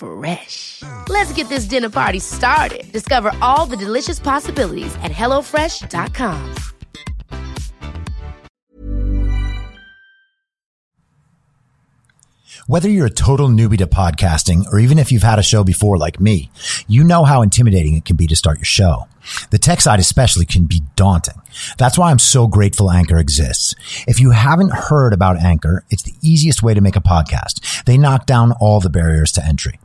Fresh. Let's get this dinner party started. Discover all the delicious possibilities at hellofresh.com. Whether you're a total newbie to podcasting or even if you've had a show before like me, you know how intimidating it can be to start your show. The tech side especially can be daunting. That's why I'm so grateful Anchor exists. If you haven't heard about Anchor, it's the easiest way to make a podcast. They knock down all the barriers to entry.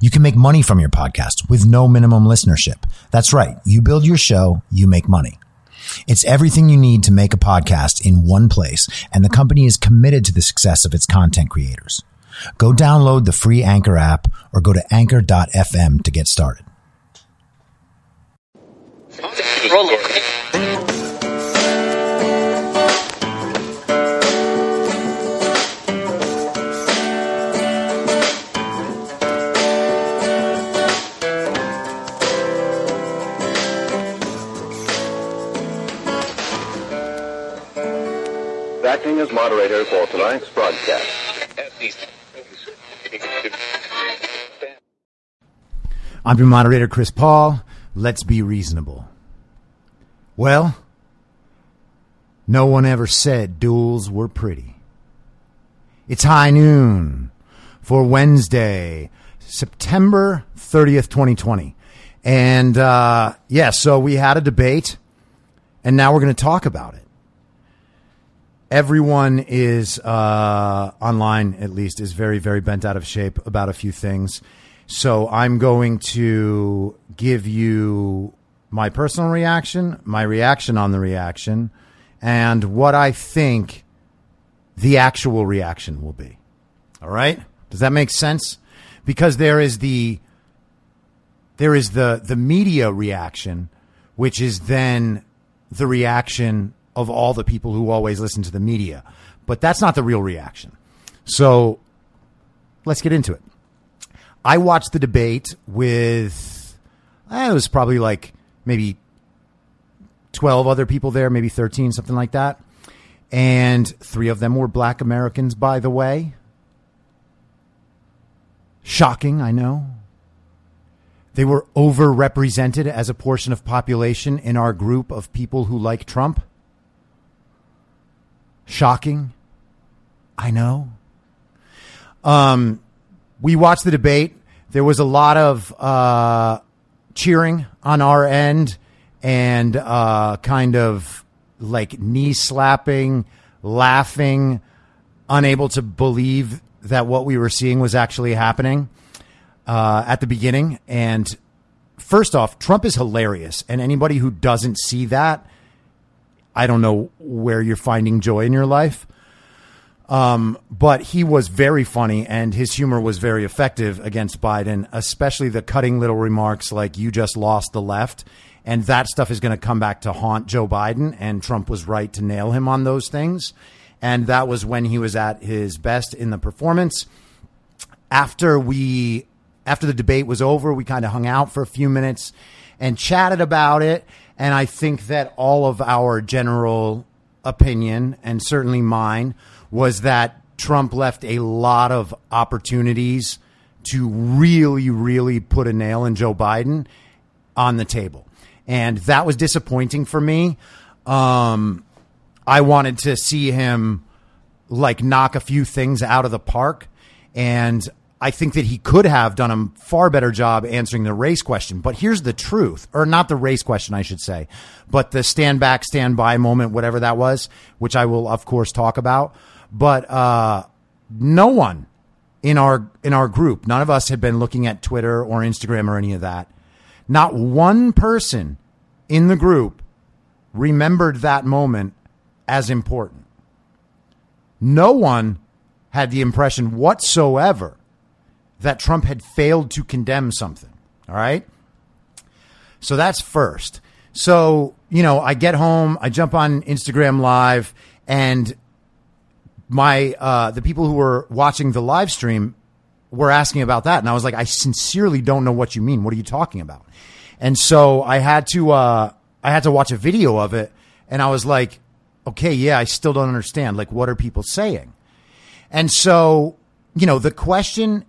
You can make money from your podcast with no minimum listenership. That's right. You build your show, you make money. It's everything you need to make a podcast in one place, and the company is committed to the success of its content creators. Go download the free Anchor app or go to anchor.fm to get started. Acting as moderator for tonight's broadcast. I'm your moderator, Chris Paul. Let's be reasonable. Well, no one ever said duels were pretty. It's high noon for Wednesday, September 30th, 2020. And uh, yeah, so we had a debate, and now we're going to talk about it. Everyone is uh, online, at least, is very, very bent out of shape about a few things. So I'm going to give you my personal reaction, my reaction on the reaction, and what I think the actual reaction will be. All right? Does that make sense? Because there is the there is the the media reaction, which is then the reaction of all the people who always listen to the media. But that's not the real reaction. So let's get into it. I watched the debate with, eh, it was probably like maybe 12 other people there, maybe 13, something like that. And three of them were black Americans, by the way. Shocking, I know. They were overrepresented as a portion of population in our group of people who like Trump. Shocking. I know. Um, we watched the debate. There was a lot of uh, cheering on our end and uh, kind of like knee slapping, laughing, unable to believe that what we were seeing was actually happening uh, at the beginning. And first off, Trump is hilarious. And anybody who doesn't see that, I don't know where you're finding joy in your life. Um, but he was very funny and his humor was very effective against Biden, especially the cutting little remarks like you just lost the left. And that stuff is going to come back to haunt Joe Biden. And Trump was right to nail him on those things. And that was when he was at his best in the performance. After we, after the debate was over, we kind of hung out for a few minutes and chatted about it. And I think that all of our general opinion, and certainly mine, was that Trump left a lot of opportunities to really, really put a nail in Joe Biden on the table. And that was disappointing for me. Um, I wanted to see him like knock a few things out of the park. And I think that he could have done a far better job answering the race question. But here's the truth, or not the race question, I should say, but the stand back, stand by moment, whatever that was, which I will, of course, talk about but uh, no one in our in our group, none of us had been looking at Twitter or Instagram or any of that. Not one person in the group remembered that moment as important. No one had the impression whatsoever that Trump had failed to condemn something. All right. So that's first. So, you know, I get home, I jump on Instagram live and my uh, the people who were watching the live stream were asking about that, and I was like, I sincerely don't know what you mean. What are you talking about? And so I had to uh, I had to watch a video of it, and I was like, okay, yeah, I still don't understand. Like, what are people saying? And so, you know, the question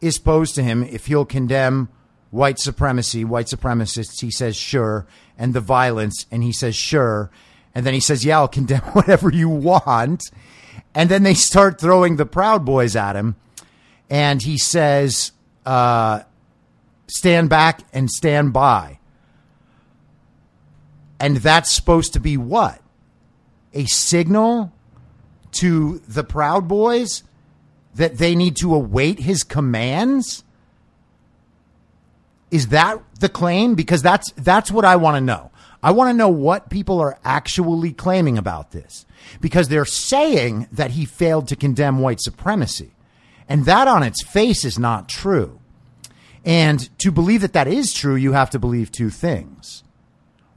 is posed to him if he'll condemn white supremacy, white supremacists. He says, sure. And the violence. And he says, sure. And then he says, yeah, I'll condemn whatever you want. And then they start throwing the Proud Boys at him. And he says, uh, stand back and stand by. And that's supposed to be what? A signal to the Proud Boys that they need to await his commands? Is that the claim? Because that's that's what I want to know. I want to know what people are actually claiming about this because they're saying that he failed to condemn white supremacy. And that on its face is not true. And to believe that that is true, you have to believe two things.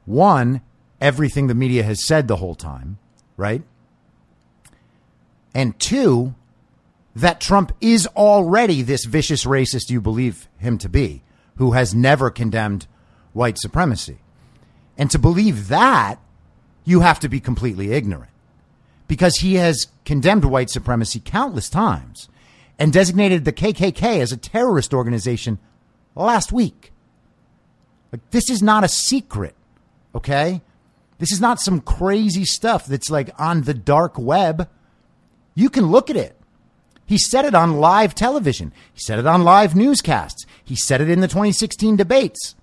One, everything the media has said the whole time, right? And two, that Trump is already this vicious racist you believe him to be, who has never condemned white supremacy. And to believe that, you have to be completely ignorant because he has condemned white supremacy countless times and designated the KKK as a terrorist organization last week. Like, this is not a secret, okay? This is not some crazy stuff that's like on the dark web. You can look at it. He said it on live television. He said it on live newscasts. He said it in the 2016 debates.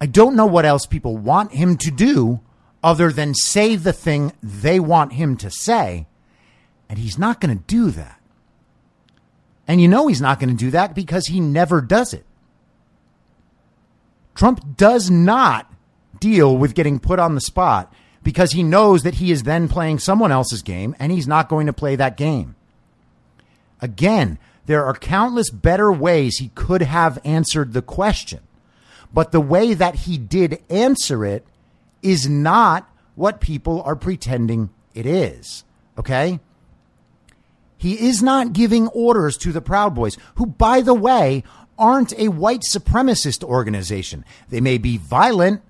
I don't know what else people want him to do other than say the thing they want him to say. And he's not going to do that. And you know he's not going to do that because he never does it. Trump does not deal with getting put on the spot because he knows that he is then playing someone else's game and he's not going to play that game. Again, there are countless better ways he could have answered the question. But the way that he did answer it is not what people are pretending it is. Okay? He is not giving orders to the Proud Boys, who, by the way, aren't a white supremacist organization. They may be violent.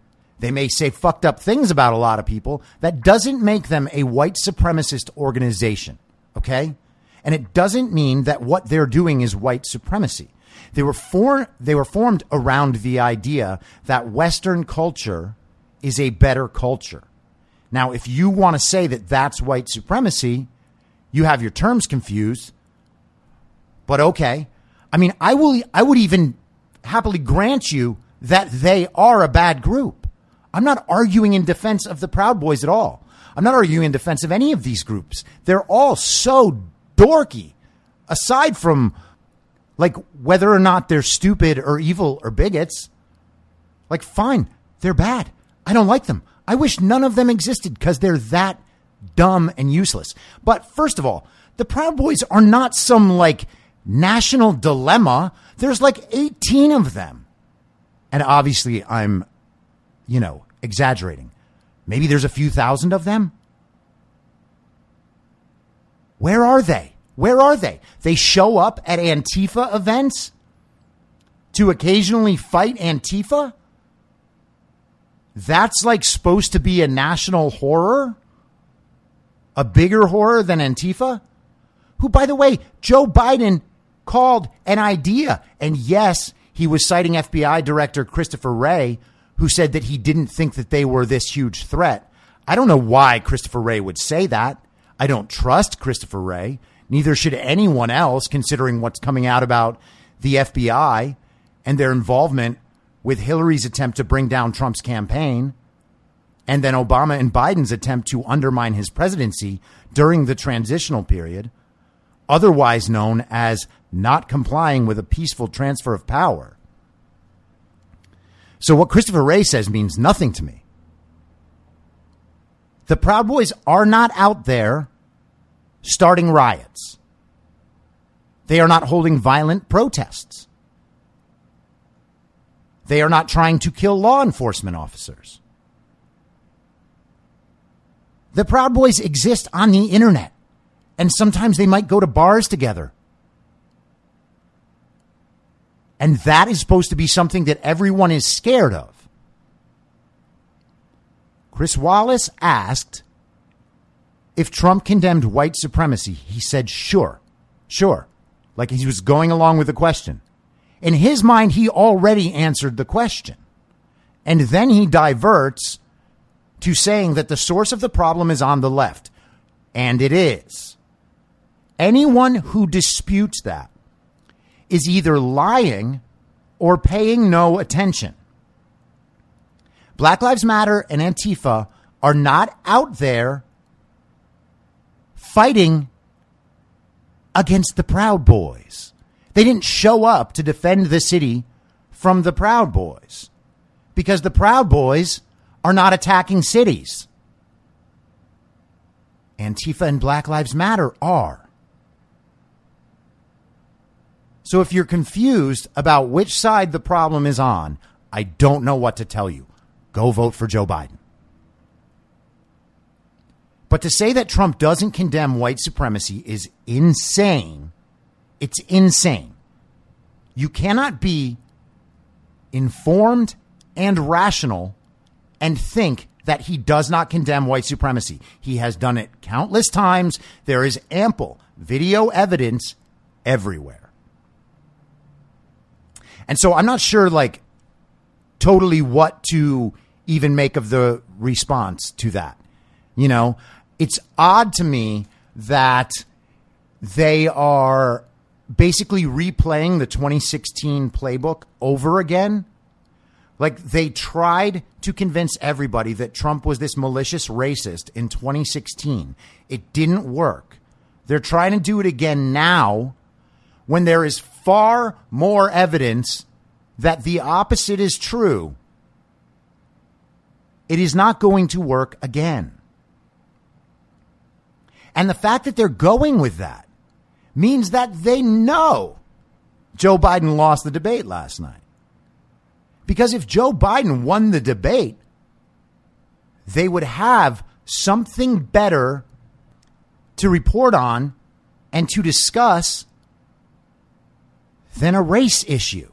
They may say fucked up things about a lot of people. That doesn't make them a white supremacist organization. Okay? And it doesn't mean that what they're doing is white supremacy. They were for, they were formed around the idea that Western culture is a better culture. Now, if you want to say that that's white supremacy, you have your terms confused. But okay. I mean, I will I would even happily grant you that they are a bad group. I'm not arguing in defense of the Proud Boys at all. I'm not arguing in defense of any of these groups. They're all so dorky. Aside from like whether or not they're stupid or evil or bigots, like fine, they're bad. I don't like them. I wish none of them existed because they're that dumb and useless. But first of all, the Proud Boys are not some like national dilemma. There's like 18 of them. And obviously, I'm, you know, exaggerating. Maybe there's a few thousand of them. Where are they? Where are they? They show up at Antifa events to occasionally fight Antifa? That's like supposed to be a national horror? A bigger horror than Antifa? Who, by the way, Joe Biden called an idea. And yes, he was citing FBI Director Christopher Wray, who said that he didn't think that they were this huge threat. I don't know why Christopher Wray would say that. I don't trust Christopher Wray. Neither should anyone else, considering what's coming out about the FBI and their involvement with Hillary's attempt to bring down Trump's campaign, and then Obama and Biden's attempt to undermine his presidency during the transitional period, otherwise known as not complying with a peaceful transfer of power. So, what Christopher Wray says means nothing to me. The Proud Boys are not out there starting riots. They are not holding violent protests. They are not trying to kill law enforcement officers. The Proud Boys exist on the internet, and sometimes they might go to bars together. And that is supposed to be something that everyone is scared of. Chris Wallace asked if Trump condemned white supremacy. He said, sure, sure. Like he was going along with the question. In his mind, he already answered the question. And then he diverts to saying that the source of the problem is on the left. And it is. Anyone who disputes that is either lying or paying no attention. Black Lives Matter and Antifa are not out there fighting against the Proud Boys. They didn't show up to defend the city from the Proud Boys because the Proud Boys are not attacking cities. Antifa and Black Lives Matter are. So if you're confused about which side the problem is on, I don't know what to tell you. Go vote for Joe Biden. But to say that Trump doesn't condemn white supremacy is insane it's insane. You cannot be informed and rational and think that he does not condemn white supremacy. He has done it countless times. There is ample video evidence everywhere. And so I'm not sure, like, totally what to even make of the response to that. You know, it's odd to me that they are basically replaying the 2016 playbook over again. Like they tried to convince everybody that Trump was this malicious racist in 2016. It didn't work. They're trying to do it again now when there is far more evidence that the opposite is true. It is not going to work again. And the fact that they're going with that means that they know Joe Biden lost the debate last night. Because if Joe Biden won the debate, they would have something better to report on and to discuss than a race issue.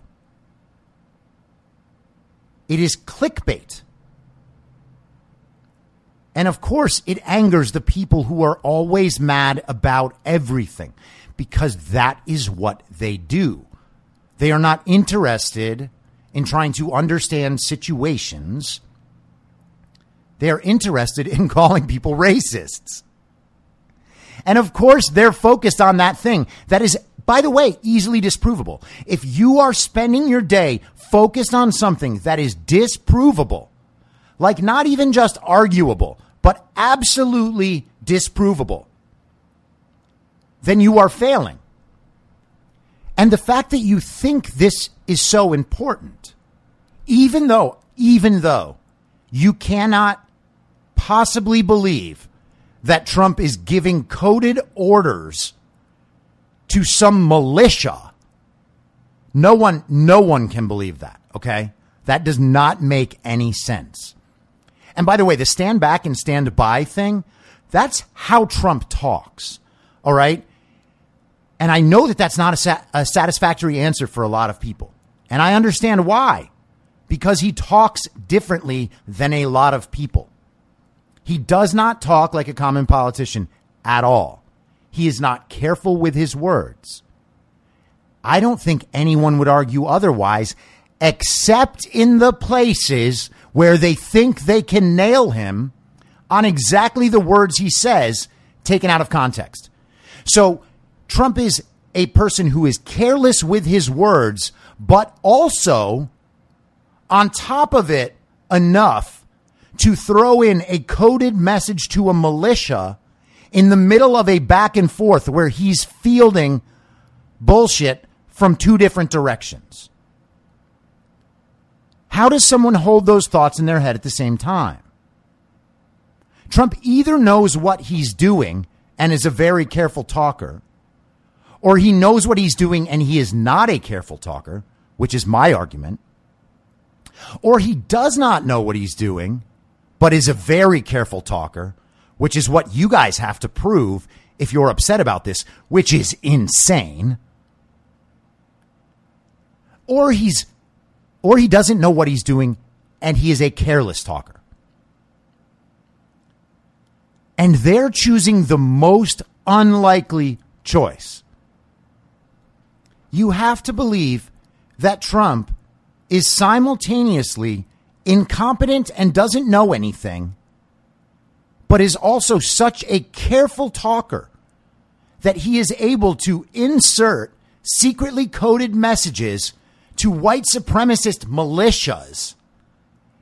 It is clickbait. And of course, it angers the people who are always mad about everything because that is what they do. They are not interested in trying to understand situations. They are interested in calling people racists. And of course, they're focused on that thing that is, by the way, easily disprovable. If you are spending your day focused on something that is disprovable, like not even just arguable, but absolutely disprovable, then you are failing. And the fact that you think this is so important, even though, even though you cannot possibly believe that Trump is giving coded orders to some militia. No one, no one can believe that. Okay. That does not make any sense. And by the way, the stand back and stand by thing, that's how Trump talks. All right. And I know that that's not a, a satisfactory answer for a lot of people. And I understand why. Because he talks differently than a lot of people. He does not talk like a common politician at all. He is not careful with his words. I don't think anyone would argue otherwise, except in the places where they think they can nail him on exactly the words he says taken out of context. So Trump is a person who is careless with his words, but also on top of it enough to throw in a coded message to a militia in the middle of a back and forth where he's fielding bullshit from two different directions. How does someone hold those thoughts in their head at the same time? Trump either knows what he's doing and is a very careful talker, or he knows what he's doing and he is not a careful talker, which is my argument, or he does not know what he's doing, but is a very careful talker, which is what you guys have to prove if you're upset about this, which is insane. Or he's or he doesn't know what he's doing and he is a careless talker. And they're choosing the most unlikely choice. You have to believe that Trump is simultaneously incompetent and doesn't know anything, but is also such a careful talker that he is able to insert secretly coded messages to white supremacist militias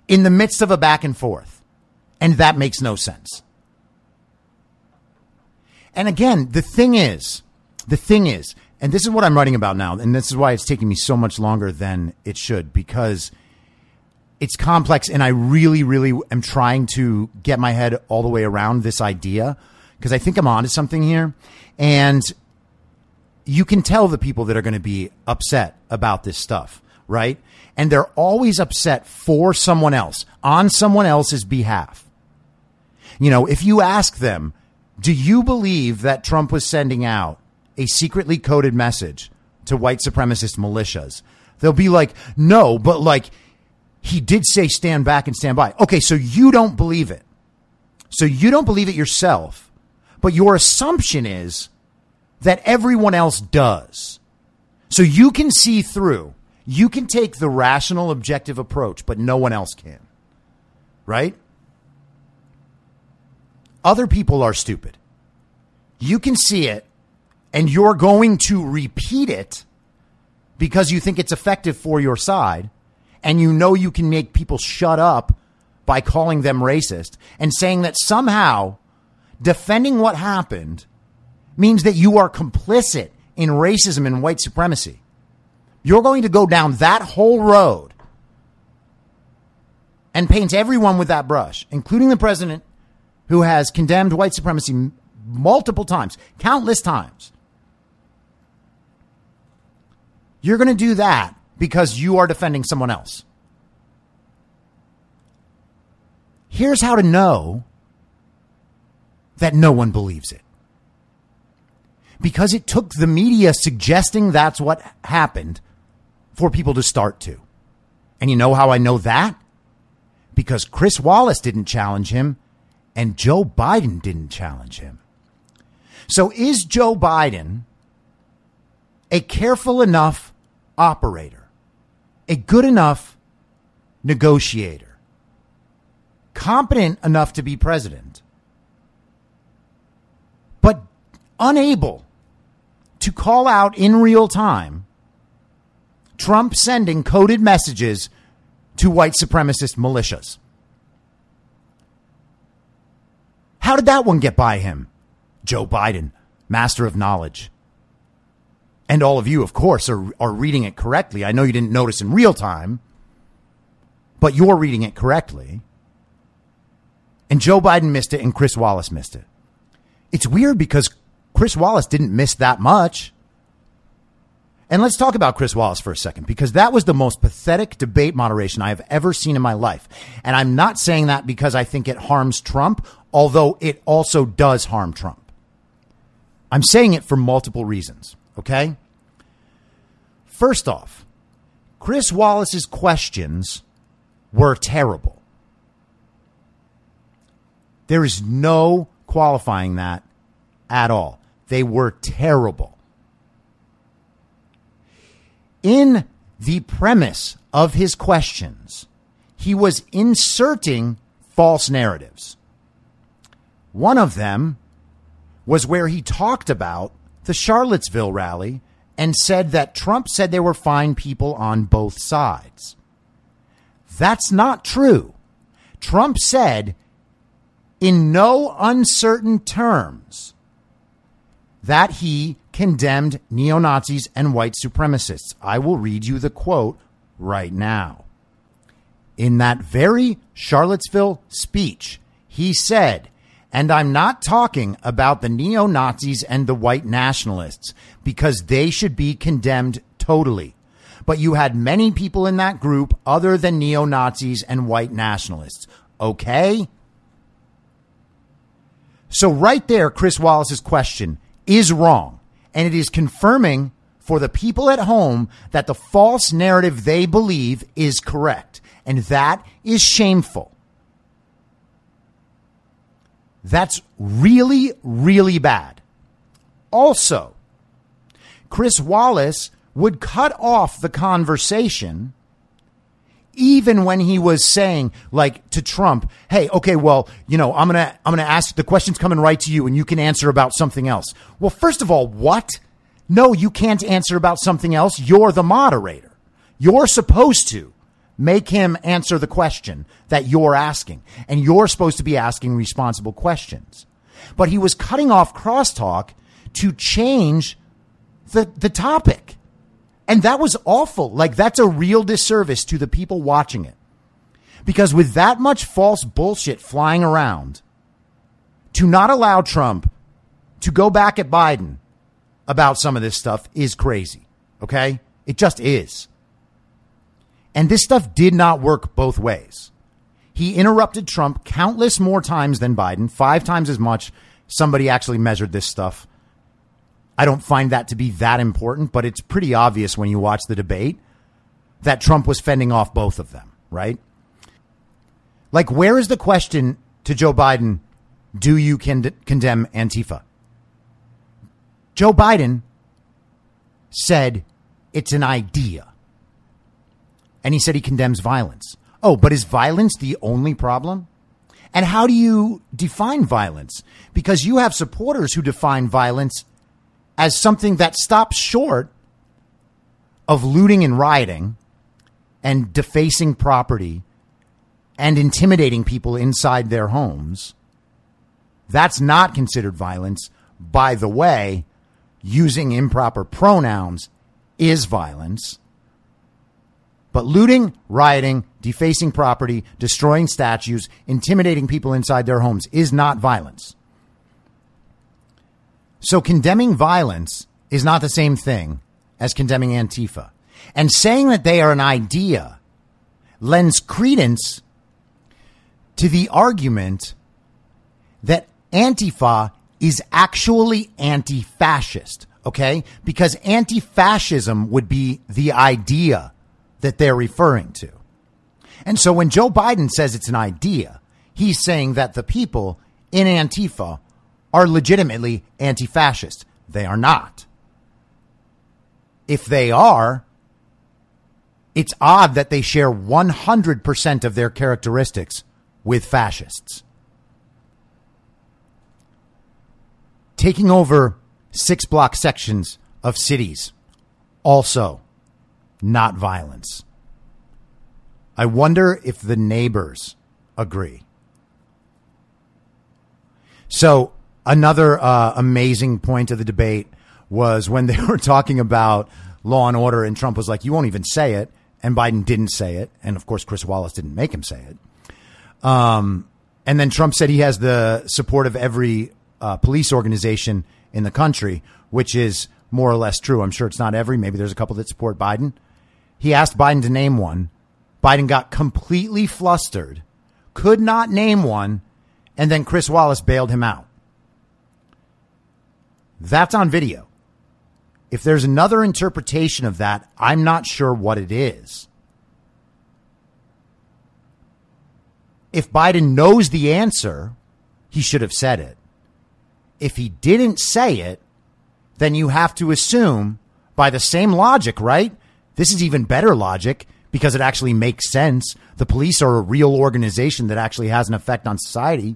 in the midst of a back and forth. And that makes no sense. And again, the thing is, the thing is, and this is what I'm writing about now, and this is why it's taking me so much longer than it should, because it's complex and I really, really am trying to get my head all the way around this idea because I think I'm onto something here. And you can tell the people that are going to be upset about this stuff, right? And they're always upset for someone else, on someone else's behalf. You know, if you ask them, do you believe that Trump was sending out a secretly coded message to white supremacist militias? They'll be like, no, but like, he did say stand back and stand by. Okay, so you don't believe it. So you don't believe it yourself, but your assumption is that everyone else does. So you can see through. You can take the rational, objective approach, but no one else can. Right? Other people are stupid. You can see it, and you're going to repeat it because you think it's effective for your side, and you know you can make people shut up by calling them racist and saying that somehow defending what happened means that you are complicit in racism and white supremacy. You're going to go down that whole road and paint everyone with that brush, including the president who has condemned white supremacy multiple times, countless times. You're going to do that because you are defending someone else. Here's how to know that no one believes it because it took the media suggesting that's what happened for people to start to. And you know how I know that? Because Chris Wallace didn't challenge him and Joe Biden didn't challenge him. So is Joe Biden a careful enough operator, a good enough negotiator, competent enough to be president, but unable to call out in real time Trump sending coded messages to white supremacist militias. How did that one get by him? Joe Biden, master of knowledge. And all of you, of course, are, are reading it correctly. I know you didn't notice in real time, but you're reading it correctly. And Joe Biden missed it and Chris Wallace missed it. It's weird because Chris Wallace didn't miss that much. And let's talk about Chris Wallace for a second because that was the most pathetic debate moderation I have ever seen in my life. And I'm not saying that because I think it harms Trump, although it also does harm Trump. I'm saying it for multiple reasons, okay? First off, Chris Wallace's questions were terrible. There is no qualifying that at all. They were terrible. In the premise of his questions, he was inserting false narratives. One of them was where he talked about the Charlottesville rally and said that Trump said there were fine people on both sides. That's not true. Trump said in no uncertain terms that he condemned neo Nazis and white supremacists. I will read you the quote right now. In that very Charlottesville speech, he said, and I'm not talking about the neo Nazis and the white nationalists because they should be condemned totally. But you had many people in that group other than neo Nazis and white nationalists. Okay? So, right there, Chris Wallace's question is wrong. And it is confirming for the people at home that the false narrative they believe is correct. And that is shameful. That's really, really bad. Also, Chris Wallace would cut off the conversation even when he was saying like to Trump, "Hey, okay, well, you know, I'm going to I'm going to ask the questions coming right to you and you can answer about something else." Well, first of all, what? No, you can't answer about something else. You're the moderator. You're supposed to make him answer the question that you're asking, and you're supposed to be asking responsible questions. But he was cutting off crosstalk to change the the topic. And that was awful. Like, that's a real disservice to the people watching it. Because with that much false bullshit flying around, to not allow Trump to go back at Biden about some of this stuff is crazy. Okay? It just is. And this stuff did not work both ways. He interrupted Trump countless more times than Biden, five times as much. Somebody actually measured this stuff. I don't find that to be that important, but it's pretty obvious when you watch the debate that Trump was fending off both of them, right? Like, where is the question to Joe Biden? Do you con- condemn Antifa? Joe Biden said it's an idea. And he said he condemns violence. Oh, but is violence the only problem? And how do you define violence? Because you have supporters who define violence as something that stops short of looting and rioting and defacing property and intimidating people inside their homes. That's not considered violence. By the way, using improper pronouns is violence. But looting, rioting, defacing property, destroying statues, intimidating people inside their homes is not violence. So condemning violence is not the same thing as condemning Antifa. And saying that they are an idea lends credence to the argument that Antifa is actually anti fascist, okay? Because anti fascism would be the idea that they're referring to. And so when Joe Biden says it's an idea, he's saying that the people in Antifa are legitimately anti fascist. They are not. If they are, it's odd that they share 100% of their characteristics with fascists. Taking over six block sections of cities, also not violence. I wonder if the neighbors agree. So Another uh, amazing point of the debate was when they were talking about law and order, and Trump was like, "You won't even say it," and Biden didn't say it, and of course Chris Wallace didn't make him say it. Um, and then Trump said he has the support of every uh, police organization in the country, which is more or less true. I'm sure it's not every. Maybe there's a couple that support Biden. He asked Biden to name one. Biden got completely flustered, could not name one, and then Chris Wallace bailed him out. That's on video. If there's another interpretation of that, I'm not sure what it is. If Biden knows the answer, he should have said it. If he didn't say it, then you have to assume by the same logic, right? This is even better logic because it actually makes sense. The police are a real organization that actually has an effect on society.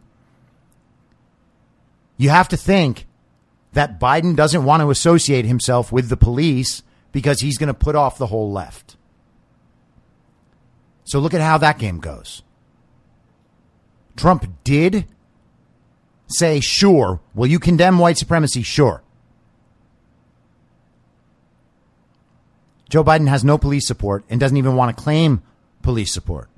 You have to think that Biden doesn't want to associate himself with the police because he's going to put off the whole left. So look at how that game goes. Trump did say, sure, will you condemn white supremacy? Sure. Joe Biden has no police support and doesn't even want to claim police support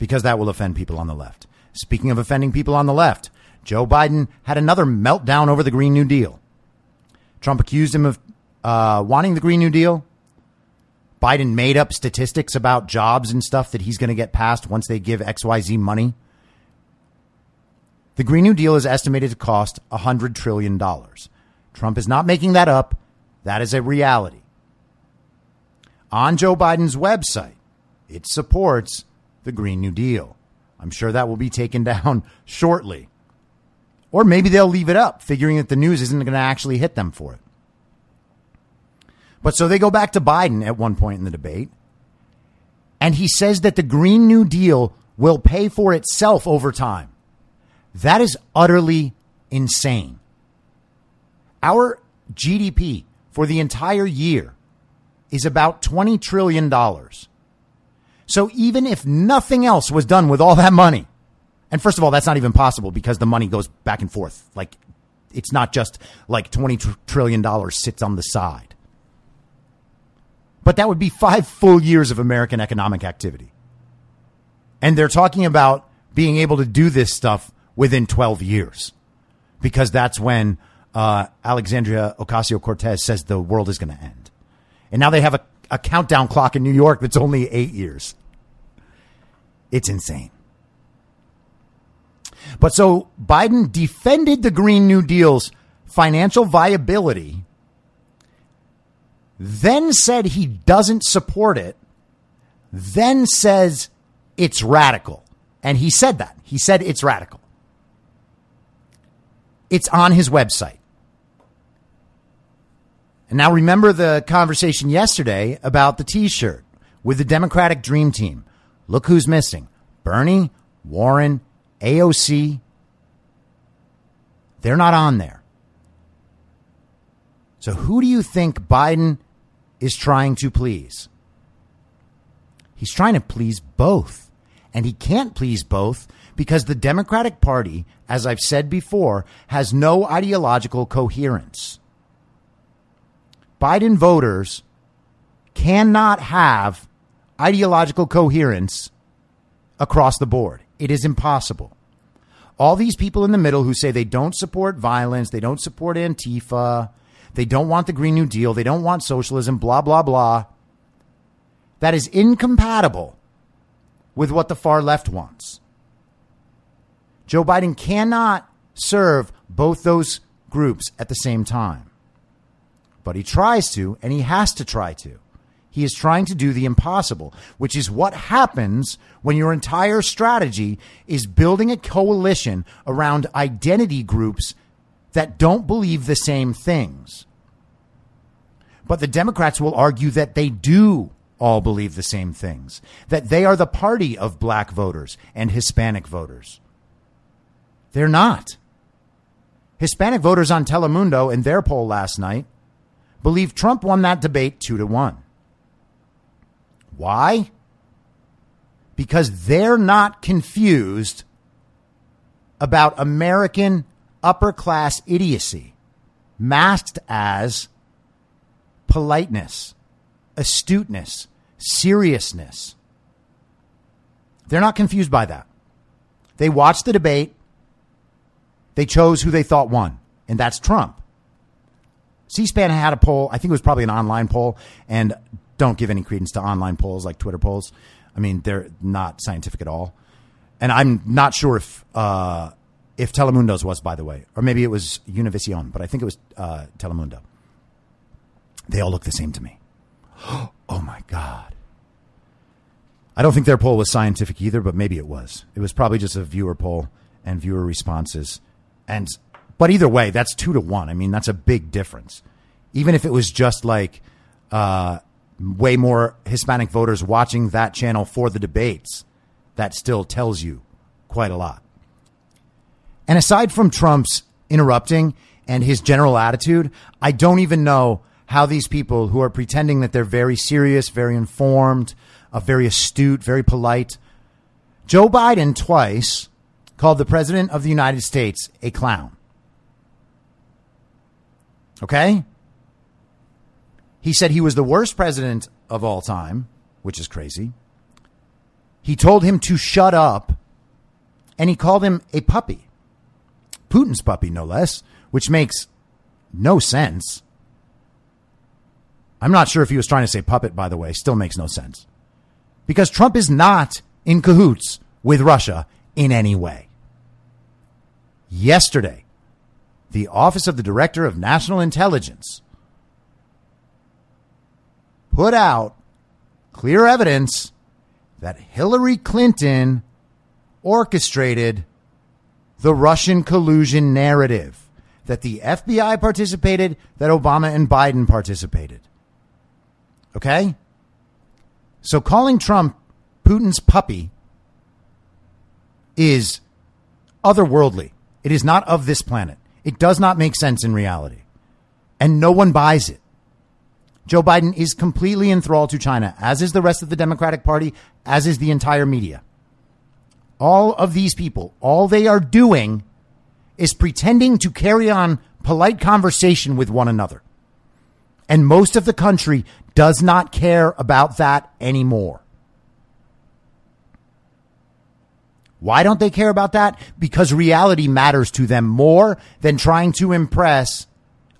because that will offend people on the left. Speaking of offending people on the left, Joe Biden had another meltdown over the Green New Deal. Trump accused him of uh, wanting the Green New Deal. Biden made up statistics about jobs and stuff that he's going to get passed once they give XYZ money. The Green New Deal is estimated to cost $100 trillion. Trump is not making that up. That is a reality. On Joe Biden's website, it supports the Green New Deal. I'm sure that will be taken down shortly. Or maybe they'll leave it up, figuring that the news isn't going to actually hit them for it. But so they go back to Biden at one point in the debate, and he says that the Green New Deal will pay for itself over time. That is utterly insane. Our GDP for the entire year is about $20 trillion. So even if nothing else was done with all that money, and first of all, that's not even possible because the money goes back and forth. Like, it's not just like $20 trillion sits on the side. But that would be five full years of American economic activity. And they're talking about being able to do this stuff within 12 years because that's when uh, Alexandria Ocasio Cortez says the world is going to end. And now they have a, a countdown clock in New York that's only eight years. It's insane. But so Biden defended the Green New Deal's financial viability, then said he doesn't support it, then says it's radical. And he said that. He said it's radical. It's on his website. And now remember the conversation yesterday about the t shirt with the Democratic Dream Team. Look who's missing Bernie, Warren, AOC. They're not on there. So who do you think Biden is trying to please? He's trying to please both. And he can't please both because the Democratic Party, as I've said before, has no ideological coherence. Biden voters cannot have ideological coherence across the board. It is impossible. All these people in the middle who say they don't support violence, they don't support Antifa, they don't want the Green New Deal, they don't want socialism, blah, blah, blah. That is incompatible with what the far left wants. Joe Biden cannot serve both those groups at the same time. But he tries to, and he has to try to. He is trying to do the impossible, which is what happens when your entire strategy is building a coalition around identity groups that don't believe the same things. But the Democrats will argue that they do all believe the same things, that they are the party of black voters and Hispanic voters. They're not. Hispanic voters on Telemundo in their poll last night believe Trump won that debate two to one. Why? Because they're not confused about American upper class idiocy masked as politeness, astuteness, seriousness. They're not confused by that. They watch the debate They chose who they thought won, and that's Trump. C SPAN had a poll, I think it was probably an online poll, and don't give any credence to online polls like Twitter polls. I mean, they're not scientific at all. And I'm not sure if uh, if Telemundo's was, by the way, or maybe it was Univision, but I think it was uh, Telemundo. They all look the same to me. Oh my God. I don't think their poll was scientific either, but maybe it was. It was probably just a viewer poll and viewer responses. And but either way, that's two to one. I mean, that's a big difference. Even if it was just like uh, way more Hispanic voters watching that channel for the debates, that still tells you quite a lot. And aside from Trump's interrupting and his general attitude, I don't even know how these people who are pretending that they're very serious, very informed, uh, very astute, very polite. Joe Biden twice called the president of the United States a clown. Okay? He said he was the worst president of all time, which is crazy. He told him to shut up, and he called him a puppy. Putin's puppy, no less, which makes no sense. I'm not sure if he was trying to say puppet, by the way, still makes no sense. Because Trump is not in cahoots with Russia in any way. Yesterday, the Office of the Director of National Intelligence put out clear evidence that Hillary Clinton orchestrated the Russian collusion narrative, that the FBI participated, that Obama and Biden participated. Okay? So calling Trump Putin's puppy is otherworldly. It is not of this planet. It does not make sense in reality. And no one buys it. Joe Biden is completely enthralled to China, as is the rest of the Democratic Party, as is the entire media. All of these people, all they are doing is pretending to carry on polite conversation with one another. And most of the country does not care about that anymore. Why don't they care about that? Because reality matters to them more than trying to impress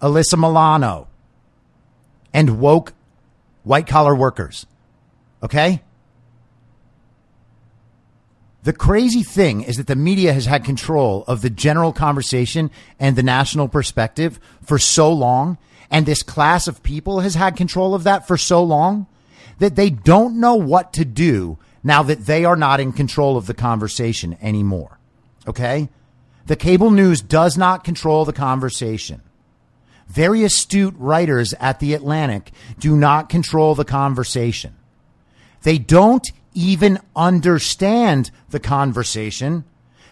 Alyssa Milano and woke white collar workers. Okay? The crazy thing is that the media has had control of the general conversation and the national perspective for so long. And this class of people has had control of that for so long that they don't know what to do now that they are not in control of the conversation anymore. Okay? The cable news does not control the conversation. Very astute writers at The Atlantic do not control the conversation. They don't even understand the conversation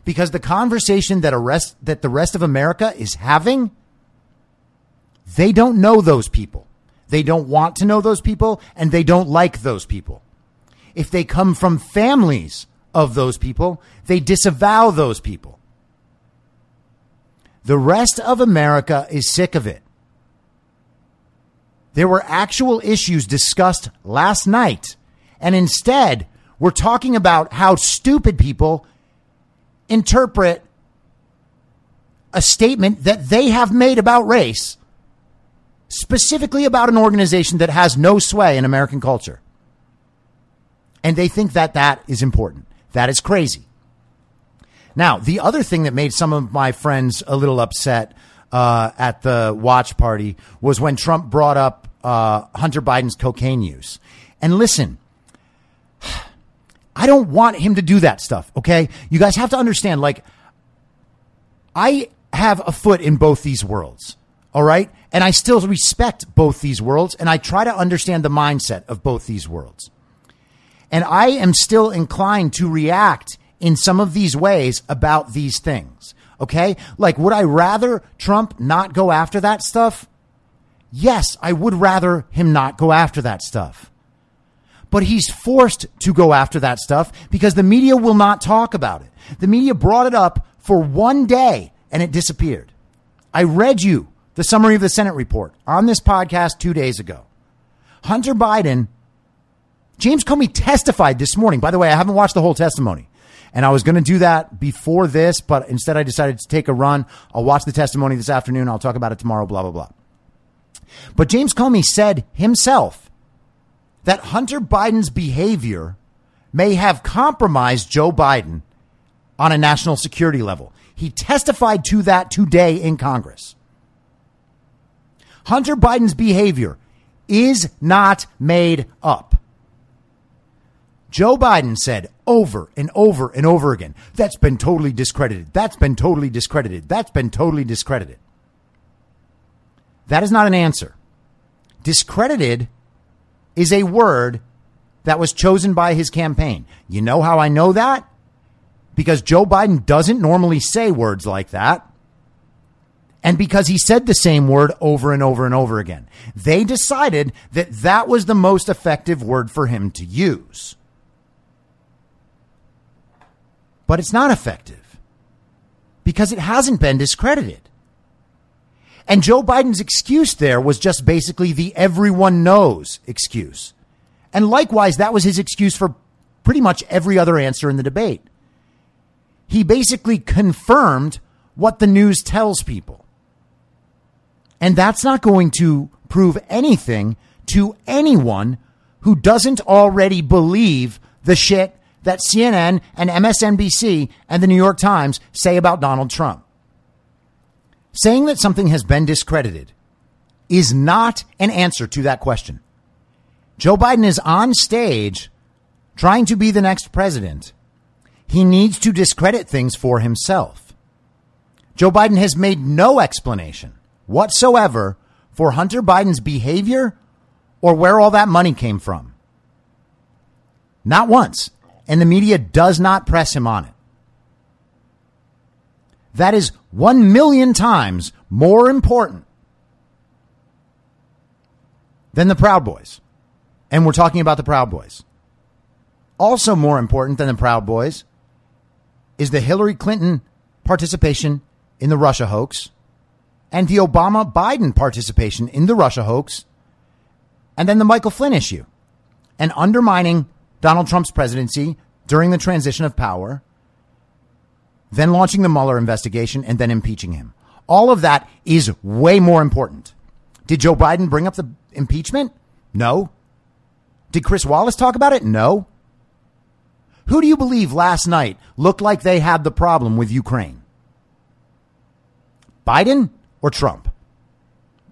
because the conversation that, rest, that the rest of America is having, they don't know those people. They don't want to know those people and they don't like those people. If they come from families of those people, they disavow those people. The rest of America is sick of it. There were actual issues discussed last night, and instead, we're talking about how stupid people interpret a statement that they have made about race, specifically about an organization that has no sway in American culture. And they think that that is important. That is crazy. Now, the other thing that made some of my friends a little upset uh, at the watch party was when Trump brought up uh, Hunter Biden's cocaine use. And listen, I don't want him to do that stuff. Okay. You guys have to understand, like, I have a foot in both these worlds. All right. And I still respect both these worlds and I try to understand the mindset of both these worlds. And I am still inclined to react in some of these ways about these things. Okay. Like, would I rather Trump not go after that stuff? Yes, I would rather him not go after that stuff. But he's forced to go after that stuff because the media will not talk about it. The media brought it up for one day and it disappeared. I read you the summary of the Senate report on this podcast two days ago. Hunter Biden James Comey testified this morning. By the way, I haven't watched the whole testimony. And I was going to do that before this, but instead I decided to take a run. I'll watch the testimony this afternoon. I'll talk about it tomorrow, blah, blah, blah. But James Comey said himself that Hunter Biden's behavior may have compromised Joe Biden on a national security level. He testified to that today in Congress. Hunter Biden's behavior is not made up. Joe Biden said over and over and over again, that's been totally discredited. That's been totally discredited. That's been totally discredited. That is not an answer. Discredited is a word that was chosen by his campaign. You know how I know that? Because Joe Biden doesn't normally say words like that. And because he said the same word over and over and over again, they decided that that was the most effective word for him to use. But it's not effective because it hasn't been discredited. And Joe Biden's excuse there was just basically the everyone knows excuse. And likewise, that was his excuse for pretty much every other answer in the debate. He basically confirmed what the news tells people. And that's not going to prove anything to anyone who doesn't already believe the shit that CNN and MSNBC and the New York Times say about Donald Trump. Saying that something has been discredited is not an answer to that question. Joe Biden is on stage trying to be the next president. He needs to discredit things for himself. Joe Biden has made no explanation whatsoever for Hunter Biden's behavior or where all that money came from. Not once. And the media does not press him on it. That is one million times more important than the Proud Boys. And we're talking about the Proud Boys. Also, more important than the Proud Boys is the Hillary Clinton participation in the Russia hoax and the Obama Biden participation in the Russia hoax, and then the Michael Flynn issue and undermining Donald Trump's presidency during the transition of power, then launching the Mueller investigation and then impeaching him. All of that is way more important. Did Joe Biden bring up the impeachment? No. Did Chris Wallace talk about it? No. Who do you believe last night looked like they had the problem with Ukraine? Biden or Trump?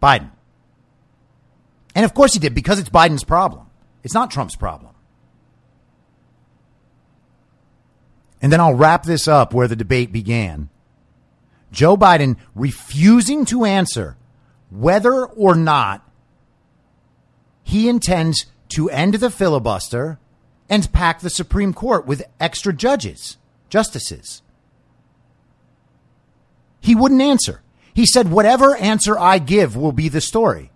Biden. And of course he did because it's Biden's problem. It's not Trump's problem. And then I'll wrap this up where the debate began. Joe Biden refusing to answer whether or not he intends to end the filibuster and pack the Supreme Court with extra judges, justices. He wouldn't answer. He said, whatever answer I give will be the story.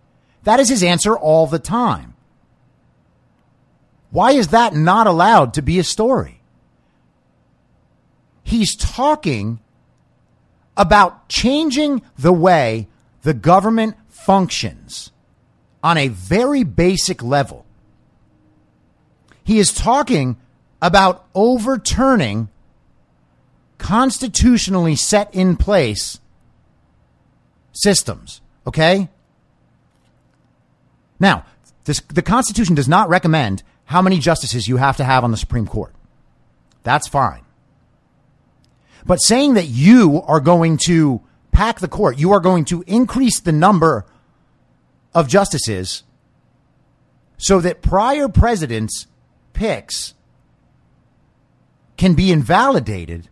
That is his answer all the time. Why is that not allowed to be a story? He's talking about changing the way the government functions on a very basic level. He is talking about overturning constitutionally set in place systems. Okay? Now, this, the Constitution does not recommend how many justices you have to have on the Supreme Court. That's fine. But saying that you are going to pack the court, you are going to increase the number of justices so that prior presidents' picks can be invalidated,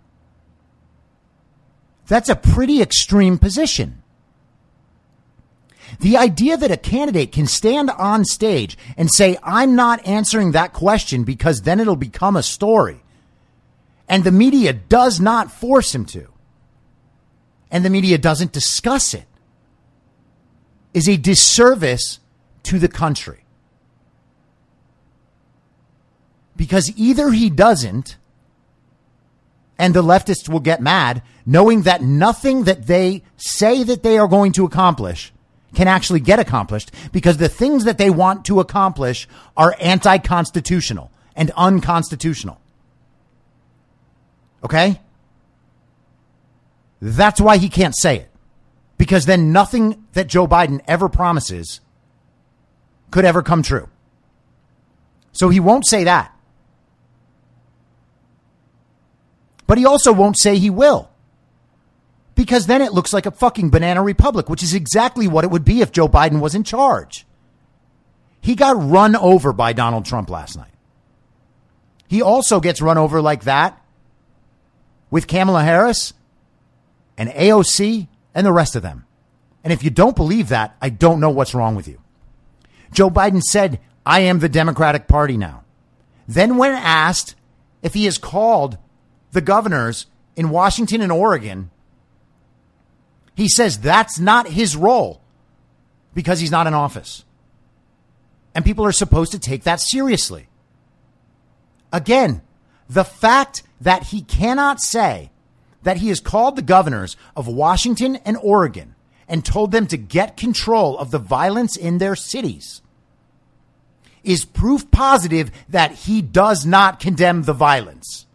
that's a pretty extreme position. The idea that a candidate can stand on stage and say, I'm not answering that question because then it'll become a story and the media does not force him to, and the media doesn't discuss it, is a disservice to the country. Because either he doesn't, and the leftists will get mad, knowing that nothing that they say that they are going to accomplish can actually get accomplished because the things that they want to accomplish are anti constitutional and unconstitutional. Okay? That's why he can't say it. Because then nothing that Joe Biden ever promises could ever come true. So he won't say that. But he also won't say he will. Because then it looks like a fucking banana republic, which is exactly what it would be if Joe Biden was in charge. He got run over by Donald Trump last night. He also gets run over like that with Kamala Harris and AOC and the rest of them. And if you don't believe that, I don't know what's wrong with you. Joe Biden said, I am the Democratic Party now. Then, when asked if he has called the governors in Washington and Oregon, he says that's not his role because he's not in office. And people are supposed to take that seriously. Again, the fact that he cannot say that he has called the governors of Washington and Oregon and told them to get control of the violence in their cities is proof positive that he does not condemn the violence.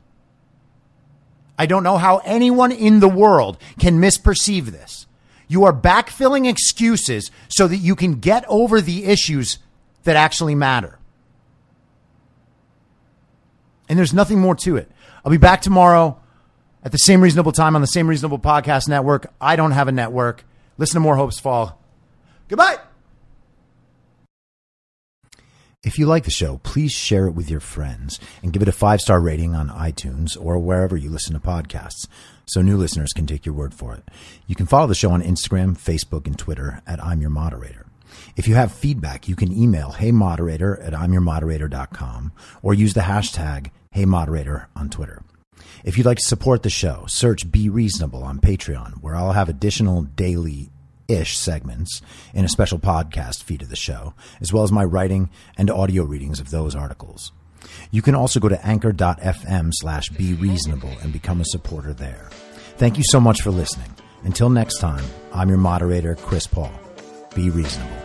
I don't know how anyone in the world can misperceive this. You are backfilling excuses so that you can get over the issues that actually matter. And there's nothing more to it. I'll be back tomorrow at the same reasonable time on the same reasonable podcast network. I don't have a network. Listen to more Hopes Fall. Goodbye. If you like the show, please share it with your friends and give it a five star rating on iTunes or wherever you listen to podcasts so new listeners can take your word for it. You can follow the show on Instagram, Facebook, and Twitter at I'm Your Moderator. If you have feedback, you can email heymoderator at imyourmoderator.com or use the hashtag heymoderator on Twitter. If you'd like to support the show, search Be Reasonable on Patreon, where I'll have additional daily ish segments in a special podcast feed of the show, as well as my writing and audio readings of those articles. You can also go to anchor.fm slash be reasonable and become a supporter there. Thank you so much for listening. Until next time, I'm your moderator, Chris Paul. Be reasonable.